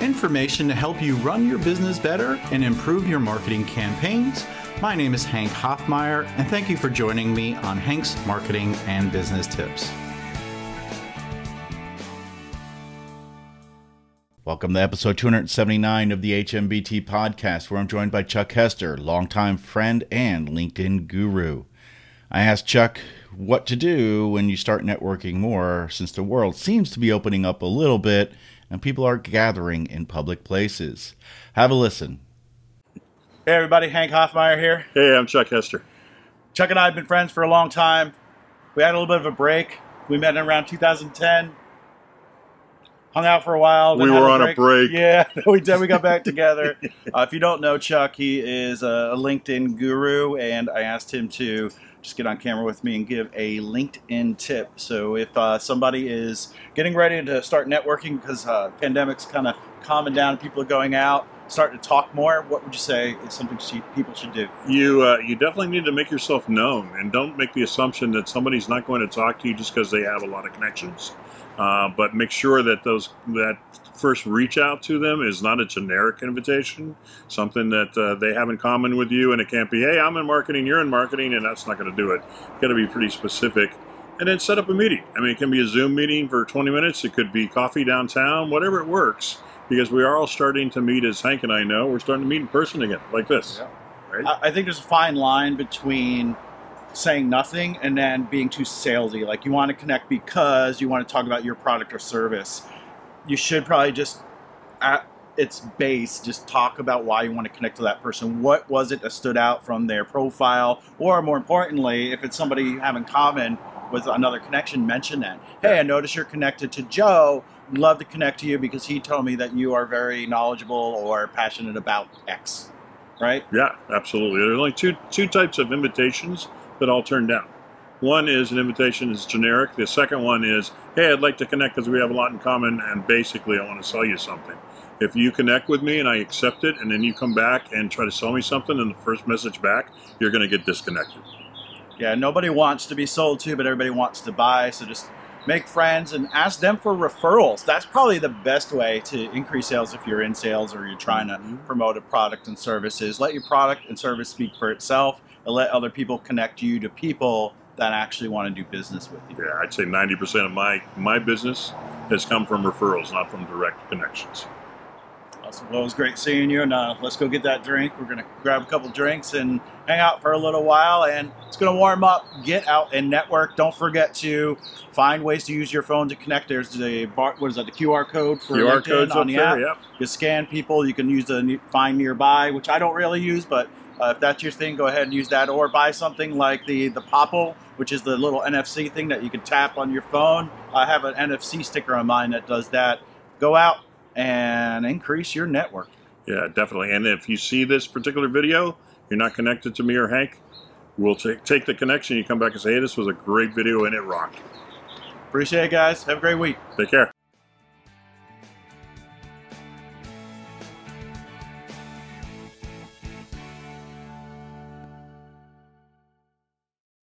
information to help you run your business better and improve your marketing campaigns. My name is Hank Hoffmeyer, and thank you for joining me on Hank's Marketing and Business Tips. Welcome to episode 279 of the HMBT podcast, where I'm joined by Chuck Hester, longtime friend and LinkedIn guru. I asked Chuck what to do when you start networking more, since the world seems to be opening up a little bit and people are gathering in public places. Have a listen. Hey, everybody, Hank Hoffmeyer here. Hey, I'm Chuck Hester. Chuck and I have been friends for a long time. We had a little bit of a break. We met in around 2010. Hung out for a while. We were a on break. a break. Yeah, we did. We got back together. Uh, if you don't know Chuck, he is a LinkedIn guru, and I asked him to just get on camera with me and give a LinkedIn tip. So if uh, somebody is getting ready to start networking because uh, pandemic's kind of calming down, people are going out, starting to talk more, what would you say is something people should do? You uh, you definitely need to make yourself known, and don't make the assumption that somebody's not going to talk to you just because they have a lot of connections. Uh, but make sure that those that first reach out to them is not a generic invitation, something that uh, they have in common with you, and it can't be, hey, I'm in marketing, you're in marketing, and that's not going to do it. Got to be pretty specific. And then set up a meeting. I mean, it can be a Zoom meeting for 20 minutes. It could be coffee downtown, whatever it works. Because we are all starting to meet, as Hank and I know, we're starting to meet in person again, like this. Yeah. Right? I think there's a fine line between saying nothing and then being too salesy. Like you want to connect because you want to talk about your product or service. You should probably just at its base just talk about why you want to connect to that person. What was it that stood out from their profile? Or more importantly, if it's somebody you have in common with another connection, mention that. Hey, I noticed you're connected to Joe. Love to connect to you because he told me that you are very knowledgeable or passionate about X. Right? Yeah, absolutely. There's only two two types of invitations that I'll turn down. One is an invitation is generic. The second one is, hey, I'd like to connect because we have a lot in common, and basically I want to sell you something. If you connect with me and I accept it, and then you come back and try to sell me something, and the first message back, you're going to get disconnected. Yeah, nobody wants to be sold to, but everybody wants to buy. So just make friends and ask them for referrals. That's probably the best way to increase sales if you're in sales or you're trying mm-hmm. to promote a product and services. Let your product and service speak for itself and let other people connect you to people that actually want to do business with you. Yeah, I'd say 90% of my, my business has come from referrals, not from direct connections. Awesome. Well, it was great seeing you, and uh, let's go get that drink. We're going to grab a couple drinks and hang out for a little while, and it's going to warm up. Get out and network. Don't forget to find ways to use your phone to connect. There's the bar, what is that? The QR code for QR codes on the there, app. Yep. You scan people. You can use the find nearby, which I don't really use, but uh, if that's your thing, go ahead and use that, or buy something like the the Popl, which is the little NFC thing that you can tap on your phone. I have an NFC sticker on mine that does that. Go out and increase your network. Yeah, definitely. And if you see this particular video, you're not connected to me or Hank, we'll take take the connection. You come back and say, "Hey, this was a great video and it rocked." Appreciate it, guys. Have a great week. Take care.